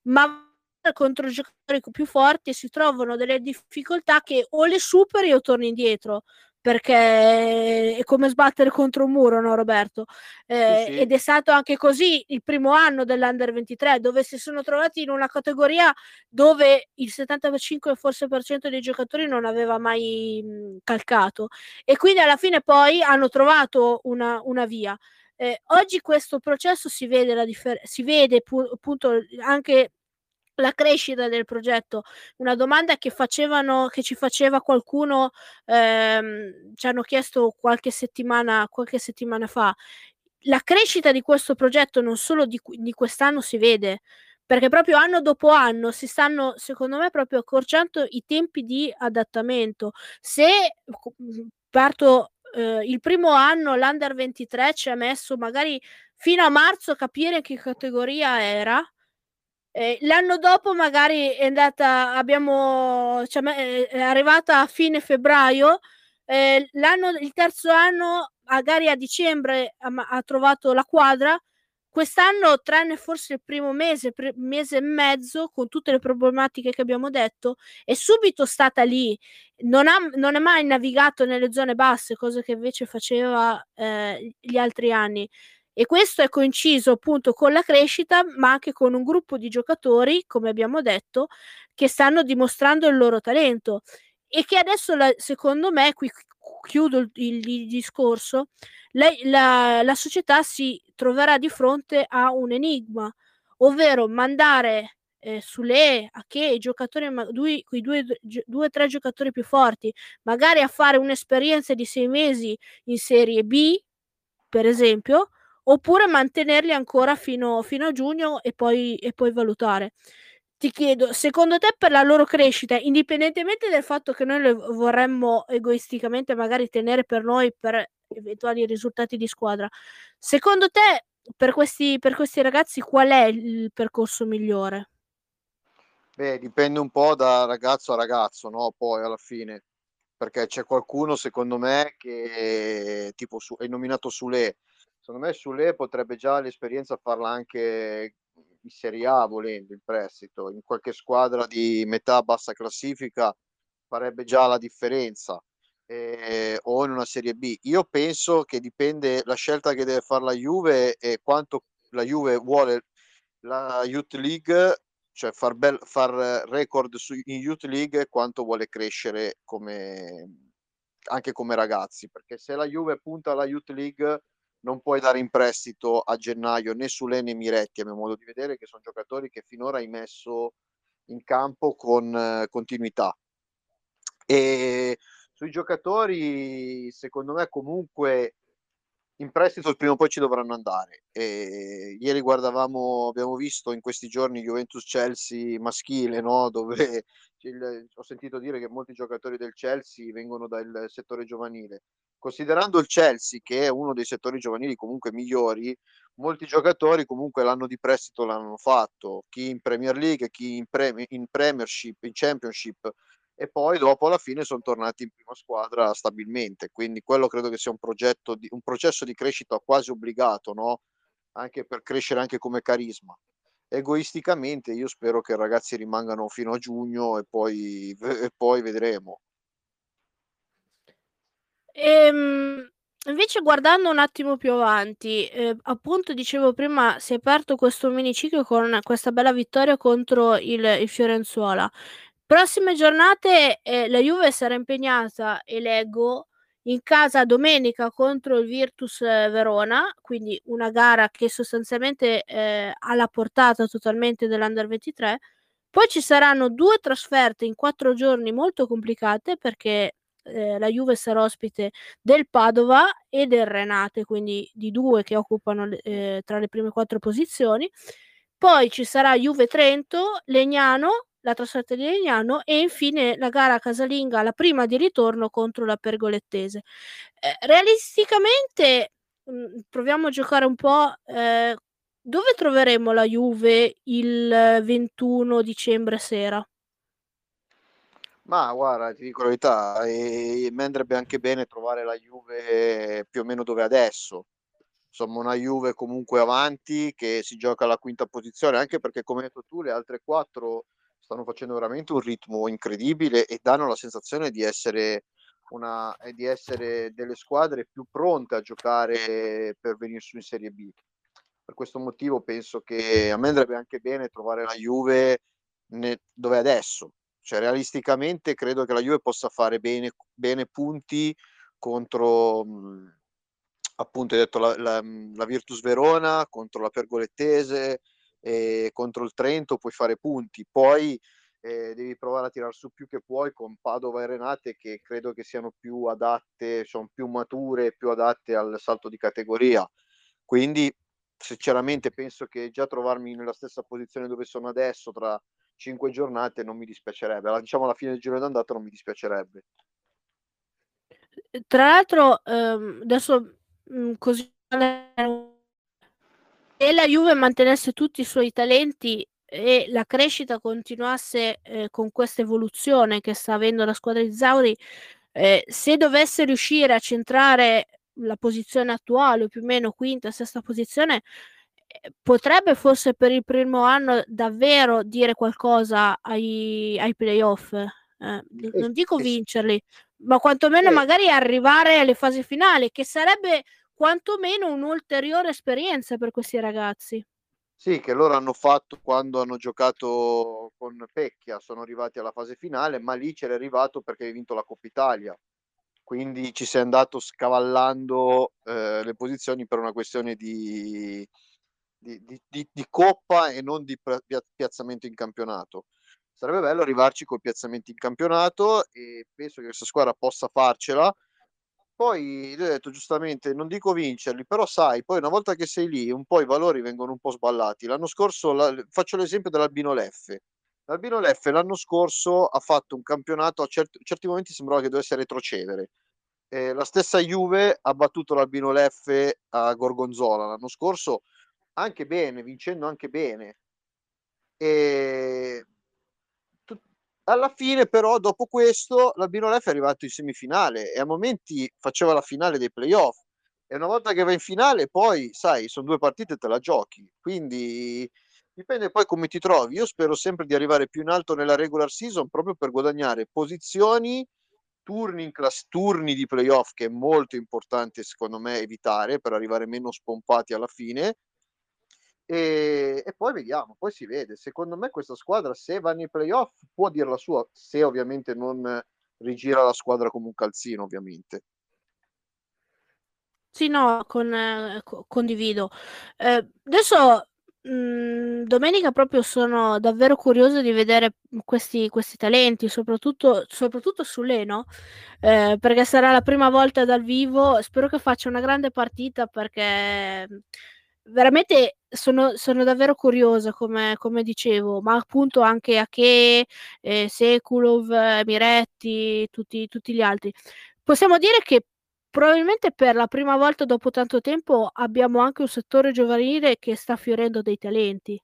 ma contro giocatori più forti si trovano delle difficoltà che o le superi o torni indietro perché è come sbattere contro un muro, no Roberto? Eh, sì, sì. Ed è stato anche così il primo anno dell'Under 23, dove si sono trovati in una categoria dove il 75 forse per cento dei giocatori non aveva mai mh, calcato e quindi alla fine poi hanno trovato una, una via. Eh, oggi questo processo si vede, la differ- si vede pu- appunto anche la crescita del progetto. Una domanda che facevano, che ci faceva qualcuno, ehm, ci hanno chiesto qualche settimana, qualche settimana fa. La crescita di questo progetto non solo di, di quest'anno si vede, perché proprio anno dopo anno si stanno, secondo me, proprio accorciando i tempi di adattamento. Se parto eh, il primo anno, l'Under 23 ci ha messo magari fino a marzo a capire che categoria era, eh, l'anno dopo magari è andata, abbiamo, cioè, è arrivata a fine febbraio, eh, l'anno, il terzo anno, magari a dicembre ha, ha, trovato la quadra, quest'anno, tranne forse il primo mese, pre- mese e mezzo, con tutte le problematiche che abbiamo detto, è subito stata lì, non, ha, non è mai navigato nelle zone basse, cosa che invece faceva eh, gli altri anni. E questo è coinciso appunto con la crescita, ma anche con un gruppo di giocatori, come abbiamo detto, che stanno dimostrando il loro talento. E che adesso, la, secondo me, qui, chiudo il, il, discorso, lei, la, la società si troverà di fronte a un enigma, ovvero mandare eh, sulle a che i giocatori, due, quei due o tre giocatori più forti, magari a fare un'esperienza di sei mesi in Serie B, per esempio, oppure mantenerli ancora fino, fino a giugno e poi, e poi valutare. Ti chiedo, secondo te per la loro crescita, indipendentemente dal fatto che noi le vorremmo egoisticamente magari tenere per noi per eventuali risultati di squadra, secondo te per questi, per questi ragazzi qual è il percorso migliore? Beh, dipende un po' da ragazzo a ragazzo, no? Poi alla fine, perché c'è qualcuno, secondo me, che tipo su, è nominato Sule. Secondo me Sule potrebbe già l'esperienza farla anche in Serie A, volendo, in prestito, in qualche squadra di metà bassa classifica farebbe già la differenza. Eh, o in una Serie B. Io penso che dipende la scelta che deve fare la Juve e quanto la Juve vuole la Youth League cioè far, bel, far record su, in Youth League quanto vuole crescere come, anche come ragazzi, perché se la Juve punta alla Youth League non puoi dare in prestito a gennaio né Sule né Miretti, a mio modo di vedere, che sono giocatori che finora hai messo in campo con uh, continuità. E sui giocatori, secondo me, comunque in prestito prima o poi ci dovranno andare. E ieri guardavamo, abbiamo visto in questi giorni Juventus-Chelsea maschile, no? dove il, ho sentito dire che molti giocatori del Chelsea vengono dal settore giovanile. Considerando il Chelsea, che è uno dei settori giovanili comunque migliori, molti giocatori comunque l'anno di prestito l'hanno fatto, chi in Premier League, chi in, pre- in Premiership, in Championship e poi dopo alla fine sono tornati in prima squadra stabilmente. Quindi quello credo che sia un, progetto di, un processo di crescita quasi obbligato, no? anche per crescere anche come carisma. Egoisticamente io spero che i ragazzi rimangano fino a giugno e poi, e poi vedremo. Ehm, invece guardando un attimo più avanti, eh, appunto dicevo prima si è aperto questo miniciclo con questa bella vittoria contro il, il Fiorenzuola. Prossime giornate eh, la Juve sarà impegnata, e leggo, in casa domenica contro il Virtus eh, Verona, quindi una gara che sostanzialmente eh, ha la portata totalmente dell'Under 23. Poi ci saranno due trasferte in quattro giorni molto complicate perché eh, la Juve sarà ospite del Padova e del Renate, quindi di due che occupano eh, tra le prime quattro posizioni. Poi ci sarà Juve Trento, Legnano, la trasferta di Legnano e infine la gara casalinga, la prima di ritorno contro la Pergolettese. Eh, realisticamente, mh, mm, proviamo a giocare un po'. Eh, dove troveremo la Juve il 21 dicembre sera? Ma guarda, ti dico la verità, e, mi andrebbe anche bene trovare la Juve più o meno dove adesso. Insomma, una Juve comunque avanti che si gioca alla quinta posizione, anche perché come hai detto tu, le altre quattro stanno facendo veramente un ritmo incredibile e danno la sensazione di essere, una, eh, di essere delle squadre più pronte a giocare per venire su in Serie B. Per questo motivo penso che a me andrebbe anche bene trovare la Juve ne, dove adesso. Cioè, realisticamente credo che la Juve possa fare bene, bene punti contro mh, appunto hai detto la, la, la Virtus Verona, contro la Pergolettese, e contro il Trento puoi fare punti, poi eh, devi provare a tirare su più che puoi con Padova e Renate che credo che siano più adatte, sono più mature, più adatte al salto di categoria. Quindi sinceramente penso che già trovarmi nella stessa posizione dove sono adesso tra cinque giornate non mi dispiacerebbe, diciamo alla fine del giro d'andata non mi dispiacerebbe. Tra l'altro ehm, adesso mh, così se la Juve mantenesse tutti i suoi talenti e la crescita continuasse eh, con questa evoluzione che sta avendo la squadra di Zauri, eh, se dovesse riuscire a centrare la posizione attuale, o più o meno quinta, sesta posizione, eh, potrebbe forse per il primo anno davvero dire qualcosa ai, ai playoff. Eh, non dico vincerli, ma quantomeno magari arrivare alle fasi finali, che sarebbe quantomeno un'ulteriore esperienza per questi ragazzi. Sì, che loro hanno fatto quando hanno giocato con Pecchia, sono arrivati alla fase finale, ma lì c'era arrivato perché hai vinto la Coppa Italia. quindi ci è andato scavallando eh, le posizioni per una questione di, di, di, di, coppa e non di piazzamento in campionato. Sarebbe bello arrivarci col piazzamento in campionato e penso che questa squadra possa farcela. Poi, ho detto giustamente, non dico vincerli, però sai, poi una volta che sei lì, un po' i valori vengono un po' sballati. L'anno scorso, la, faccio l'esempio dell'Albino Leffe. L'Albino Leffe l'anno scorso ha fatto un campionato, a certi, certi momenti sembrava che dovesse retrocedere. Eh, la stessa Juve ha battuto l'Albino Leffe a Gorgonzola l'anno scorso, anche bene, vincendo anche bene. E alla fine, però, dopo questo, l'Albino Leffe è arrivato in semifinale e a momenti faceva la finale dei playoff. E una volta che va in finale, poi, sai, sono due partite e te la giochi. Quindi dipende poi come ti trovi. Io spero sempre di arrivare più in alto nella regular season proprio per guadagnare posizioni, turni in class, turni di playoff, che è molto importante secondo me evitare per arrivare meno spompati alla fine e, e, poi vediamo, poi si vede. Secondo me questa squadra, se va nei playoff, può dire la sua, se ovviamente non rigira la squadra come un calzino, ovviamente. Sì, no, con, eh, condivido. Eh, adesso mh, mhmm, domenica proprio sono davvero curioso di vedere questi, questi talenti, soprattutto, soprattutto su Leno, eh, perché sarà la prima volta dal vivo. Spero che faccia una grande partita perché veramente sono, sono davvero curiosa, come, come, dicevo, ma appunto anche a che eh, Sekulov, Miretti, tutti, tutti gli altri. Possiamo dire che probabilmente per la prima volta dopo tanto tempo abbiamo anche un settore giovanile che sta fiorendo dei talenti.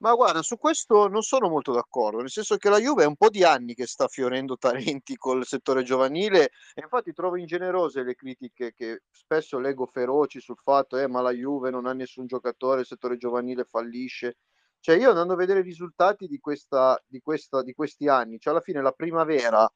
Ma guarda, su questo non sono molto d'accordo, nel senso che la Juve è un po' di anni che sta fiorendo talenti col settore giovanile e infatti trovo ingenerose le critiche che spesso leggo feroci sul fatto eh, la Juve non ha nessun giocatore, il settore giovanile fallisce. Cioè io andando a vedere i risultati di, questa, di, questa, di questi anni, cioè alla fine la primavera,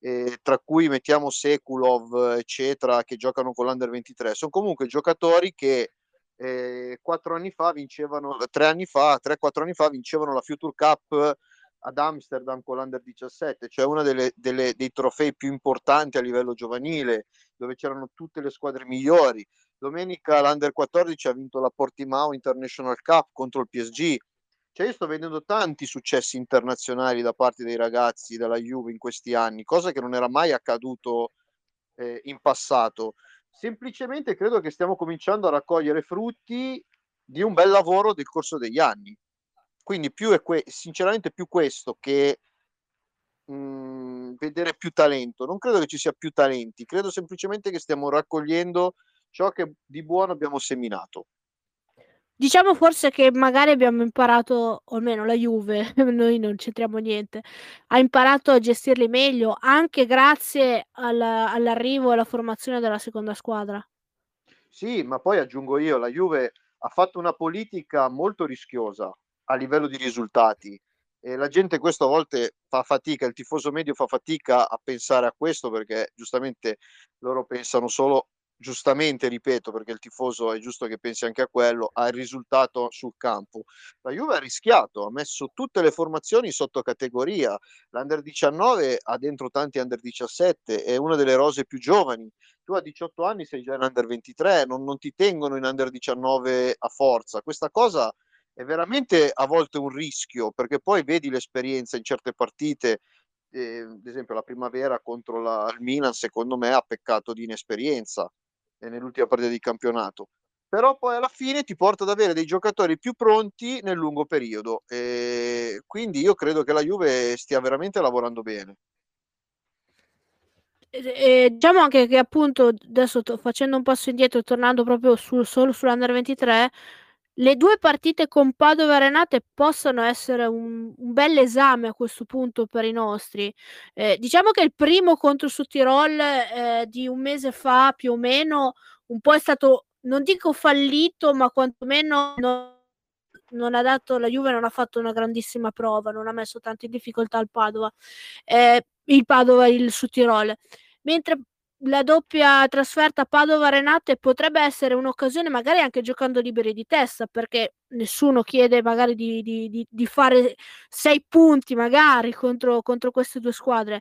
eh, tra cui mettiamo Sekulov, eccetera, che giocano con l'Under 23, sono comunque giocatori che eh, quattro anni fa vincevano, tre anni fa, tre, quattro anni fa vincevano la Future Cup ad Amsterdam con l'Under 17, cioè uno dei trofei più importanti a livello giovanile, dove c'erano tutte le squadre migliori. Domenica l'Under 14 ha vinto la Portimao International Cup contro il PSG. Cioè io sto vedendo tanti successi internazionali da parte dei ragazzi della Juve in questi anni, cosa che non era mai accaduto eh, in passato semplicemente credo che stiamo cominciando a raccogliere frutti di un bel lavoro del corso degli anni. Quindi più è que- sinceramente più questo che mh, mm, vedere più talento. Non credo che ci sia più talenti, credo semplicemente che stiamo raccogliendo ciò che di buono abbiamo seminato. Diciamo forse che magari abbiamo imparato, o almeno la Juve, noi non c'entriamo niente, ha imparato a gestirli meglio anche grazie al, all'arrivo e alla formazione della seconda squadra. Sì, ma poi aggiungo io, la Juve ha fatto una politica molto rischiosa a livello di risultati e la gente questo a volte fa fatica, il tifoso medio fa fatica a pensare a questo perché giustamente loro pensano solo giustamente, ripeto, perché il tifoso è giusto che pensi anche a quello, al risultato sul campo. La Juve ha rischiato, ha messo tutte le formazioni sotto categoria. L'Under 19 ha dentro tanti Under 17, è una delle rose più giovani. Tu a 18 anni sei già in Under 23, non, non ti tengono in Under 19 a forza. Questa cosa è veramente a volte un rischio, perché poi vedi l'esperienza in certe partite eh, ad esempio la primavera contro la, il Milan secondo me ha peccato di inesperienza nell'ultima partita di campionato. Però poi alla fine ti porta ad avere dei giocatori più pronti nel lungo periodo. E quindi io credo che la Juve stia veramente lavorando bene. E, diciamo anche che appunto adesso facendo un passo indietro, tornando proprio sul, solo sull'Under 23, le due partite con Padova e Renate possono essere un, un bel esame a questo punto per i nostri. Eh, diciamo che il primo contro su Tirol eh, di un mese fa più o meno un po' è stato, non dico fallito, ma quantomeno non, non ha dato, la Juve non ha fatto una grandissima prova, non ha messo tanto in difficoltà il Padova, eh, il Padova, il su Tirol. Mentre la doppia trasferta Padova-Renate potrebbe essere un'occasione, magari anche giocando liberi di testa, perché nessuno chiede magari di, di, di, di fare sei punti magari contro, contro, queste due squadre.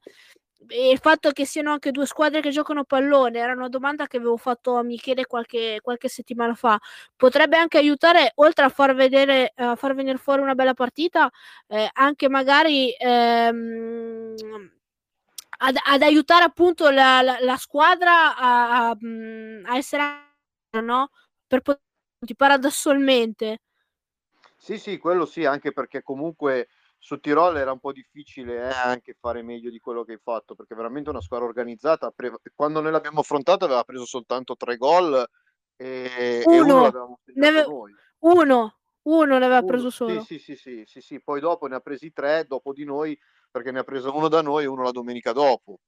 e il fatto che siano anche due squadre che giocano pallone era una domanda che avevo fatto a Michele qualche, qualche settimana fa. Potrebbe anche aiutare, oltre a far vedere, a far venire fuori una bella partita, eh, anche magari ehm, ad, ad, aiutare appunto la, la, la squadra a, a, a, essere no? per poter paradossalmente. Sì, sì, quello sì, anche perché comunque su Tirol era un po' difficile eh, anche fare meglio di quello che hai fatto, perché veramente una squadra organizzata. Pre- quando noi l'abbiamo affrontata aveva preso soltanto tre gol e uno, e uno l'avevamo ave-. Uno, uno ne aveva Uno, preso solo. Sì, sì, sì, sì, sì, sì, poi dopo ne ha presi tre dopo di noi, perché ne ha preso uno da noi e uno la domenica dopo.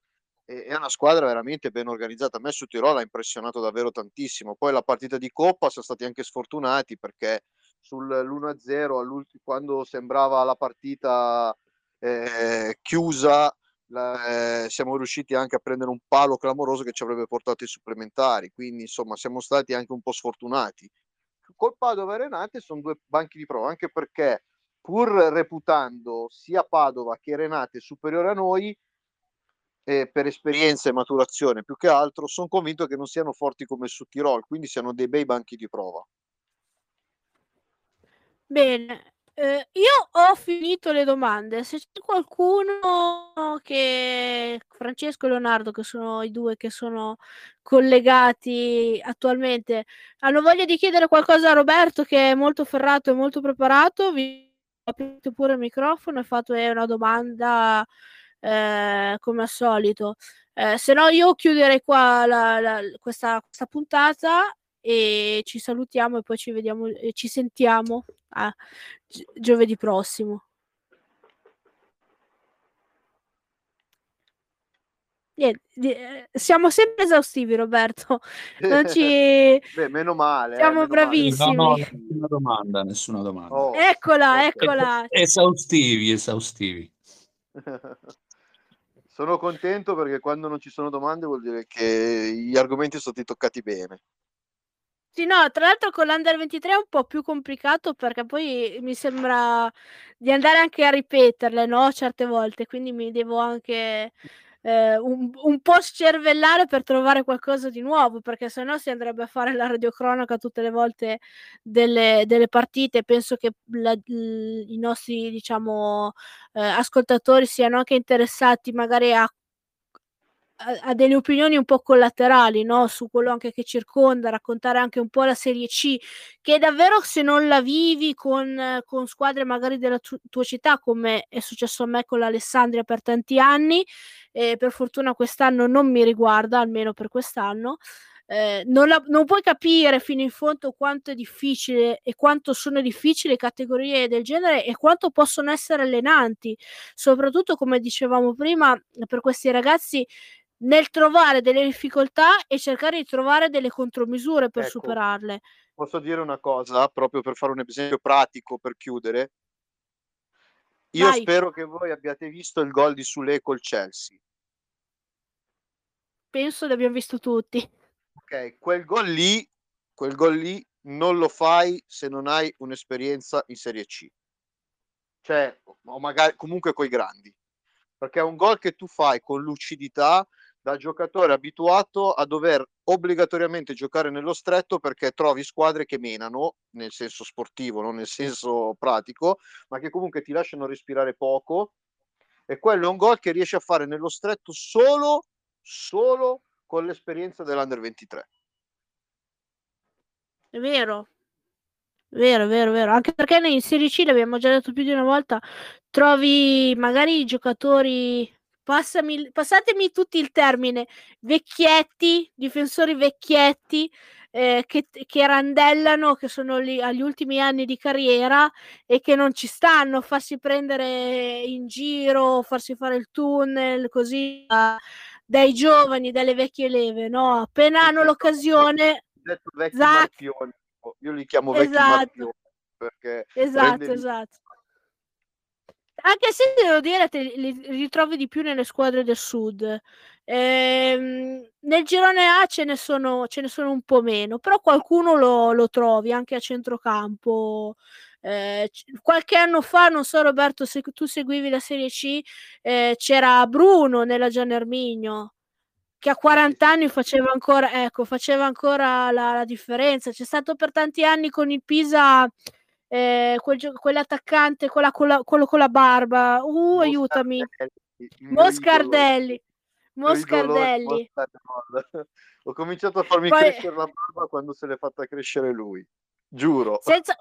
E, è una squadra veramente ben organizzata. A me su Tirol ha impressionato davvero tantissimo. Poi la partita di Coppa sono stati anche sfortunati perché sull'1-0 quando sembrava la partita eh, chiusa la, eh, siamo riusciti anche a prendere un palo clamoroso che ci avrebbe portato ai supplementari quindi insomma siamo stati anche un po' sfortunati col Padova e Renate sono due banchi di prova anche perché pur reputando sia Padova che Renate superiore a noi eh, per esperienza e maturazione più che altro sono convinto che non siano forti come su Tirol quindi siano dei bei banchi di prova Bene, eh, io ho finito le domande. Se c'è qualcuno che Francesco e Leonardo, che sono i due che sono collegati attualmente, hanno voglia di chiedere qualcosa a Roberto, che è molto ferrato e molto preparato, vi aprite pure il microfono e fate una domanda eh, come al solito. Eh, se no, io chiuderei qua la, la, questa, questa puntata e ci salutiamo e poi ci vediamo ci sentiamo a gi- giovedì prossimo. Niente, eh, siamo sempre esaustivi, Roberto. Non ci... Beh, meno male. eh, Siamo meno male. bravissimi. No, no, nessuna domanda, nessuna domanda. Oh. Eccola, eccola. Esaustivi, esaustivi. Sono contento perché quando non ci sono domande vuol dire che gli argomenti sono stati toccati bene. Sì, no, tra l'altro con l'Under 23 è un po' più complicato perché poi mi sembra di andare anche a ripeterle, no? Certe volte, quindi mi devo anche eh, un, un po' scervellare per trovare qualcosa di nuovo, perché sennò si andrebbe a fare la radiocronaca tutte le volte delle, delle partite. Penso che la- i nostri, diciamo, eh, ascoltatori siano anche interessati magari a a, a delle opinioni un po' collaterali no? su quello anche che circonda, raccontare anche un po' la Serie C, che davvero se non la vivi con, con squadre magari della tu- tua città, come è successo a me con l'Alessandria per tanti anni, e per fortuna quest'anno non mi riguarda, almeno per quest'anno. Eh, non, la, non puoi capire fino in fondo quanto è difficile e quanto sono difficili categorie del genere e quanto possono essere allenanti, soprattutto come dicevamo prima, per questi ragazzi nel trovare delle difficoltà e cercare di trovare delle contromisure per Ecco. superarle. Posso dire una cosa, proprio per fare un esempio pratico per chiudere? Io Vai. spero che voi abbiate visto il gol di Sule col Chelsea. Penso li abbiamo visto tutti. Ok, quel gol lì, quel gol lì non lo fai se non hai un'esperienza in Serie C. Cioè, o magari comunque coi grandi. Perché è un gol che tu fai con lucidità da giocatore abituato a dover obbligatoriamente giocare nello stretto perché trovi squadre che menano, nel senso sportivo, non nel senso pratico, ma che comunque ti lasciano respirare poco. E quello è un gol che riesci a fare nello stretto solo, solo con l'esperienza dell'Under 23. È vero. Vero, vero, vero. Anche perché in Serie C, l'abbiamo già detto più di una volta, trovi magari giocatori, passami, passatemi tutti il termine, vecchietti, difensori vecchietti, eh, che, che randellano, che sono lì agli ultimi anni di carriera e che non ci stanno, farsi prendere in giro, farsi fare il tunnel, così da- dai giovani, dalle vecchie leve, no? Appena hanno l'occasione, Detto vecchi marchioni, io li chiamo vecchi Esatto. perché Esatto, esatto. Anche se devo dire, te li, li ritrovi di più nelle squadre del sud. Ehm, nel girone A ce ne sono, ce ne sono un po' meno, però qualcuno lo, lo trovi anche a centrocampo. Eh, qualche anno fa, non so Roberto se tu seguivi la Serie C, eh, c'era Bruno nella Gian Erminio che a 40 anni faceva ancora, ecco, faceva ancora la, la differenza. C'è stato per tanti anni con il Pisa eh, quel, quell'attaccante, quella, quella, quello con la barba. Uh, aiutami. Moscardelli. Moscardelli. Ho cominciato a farmi poi, crescere la barba quando se l'è fatta crescere lui. Giuro. Senza,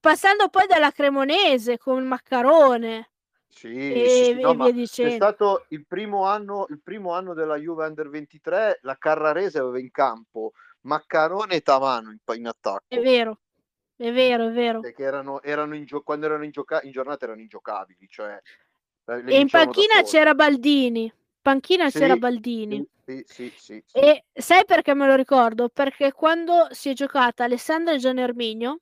passando poi dalla Cremonese con il Maccarone. Sì, e, sì, sì no, via dicendo. È stato il primo, anno, il primo anno della Juve Under 23, la Carrarese aveva in campo Maccarone e Tamano in, in attacco. È vero, è vero, è vero. Perché erano, erano in gio- quando erano in, gioca- in giornata erano ingiocabili. Cioè, e in panchina c'era Baldini. Panchina sì, c'era Baldini. Sì, sì, sì, E sai perché me lo ricordo? Perché quando si è giocata Alessandra Gianerminio,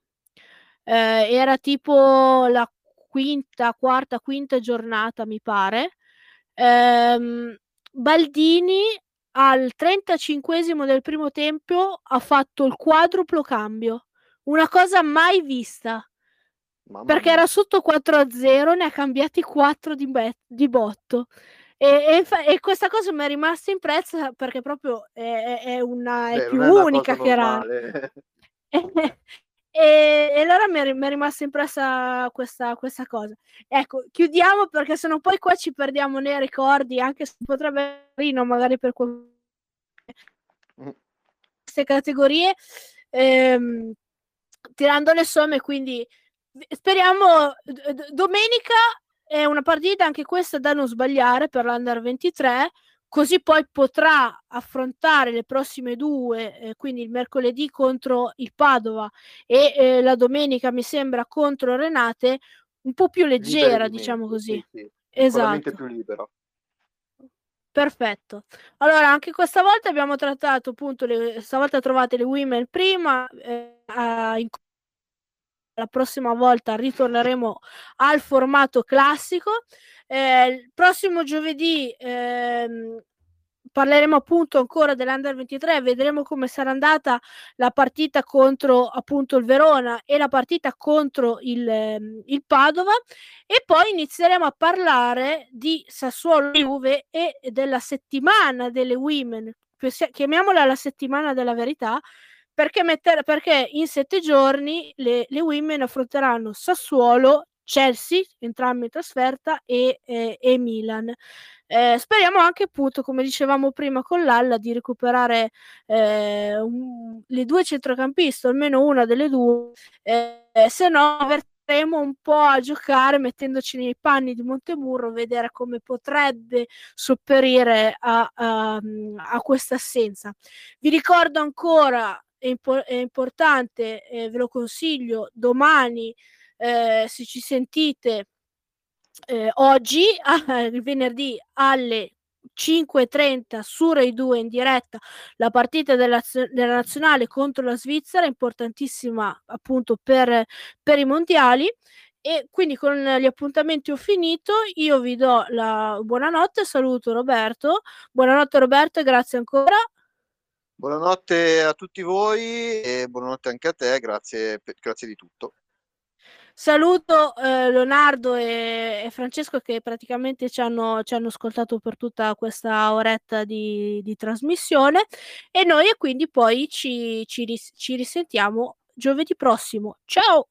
eh, era tipo la quinta, quarta, quinta giornata, mi pare. Ehm, Baldini al 35 del primo tempo ha fatto il quadruplo cambio, una cosa mai vista. Mamma perché mia. era sotto 4-0, ne ha cambiati 4 di, be- di botto. E, e, e, questa cosa mi è rimasta impressa perché proprio è, è una è Beh, più unica che rara. E, e allora mi è, mi è, rimasta impressa questa, questa cosa. Ecco, chiudiamo perché sennò poi qua ci perdiamo nei ricordi, anche se potrebbe rino magari per queste categorie, ehm, tirando le somme, quindi speriamo domenica è una partita anche questa da non sbagliare per l'Under 23 così poi potrà affrontare le prossime due, eh, quindi il mercoledì contro il Padova e eh, la domenica mi sembra contro Renate, un po' più leggera, diciamo così. Sì, sì. Esatto. più libera. Perfetto. Allora, anche questa volta abbiamo trattato appunto, le, stavolta trovate le women prima, eh, in la prossima volta ritorneremo al formato classico. Eh, il prossimo giovedì ehm, parleremo appunto ancora dell'Under 23, vedremo come sarà andata la partita contro appunto il Verona e la partita contro il, ehm, il Padova e poi inizieremo a parlare di Sassuolo Juve e della settimana delle women, chiamiamola la settimana della verità, perché, mettere, perché in sette giorni le, le women affronteranno Sassuolo, Chelsea, entrambi in trasferta, e, e, e Milan. Eh, speriamo anche, appunto, come dicevamo prima con l'Alla, di recuperare eh, un, le due centrocampiste, almeno una delle due, eh, se no avremo un po' a giocare mettendoci nei panni di Montemurro, vedere come potrebbe sopperire a, a, a questa assenza. Vi ricordo ancora è, impo- è importante, eh, ve lo consiglio, domani eh, se ci sentite eh, oggi, il venerdì alle 5.30 su Rai 2 in diretta la partita della, della nazionale contro la Svizzera, importantissima appunto per, per i mondiali. E quindi con gli appuntamenti ho finito, io vi do la buonanotte, saluto Roberto, buonanotte Roberto e grazie ancora. Buonanotte a tutti voi e buonanotte anche a te, grazie, grazie di tutto. Saluto eh, Leonardo e, e, Francesco che praticamente ci hanno, ci hanno, ascoltato per tutta questa oretta di, di trasmissione e noi quindi poi ci, ci, ci risentiamo giovedì prossimo. Ciao!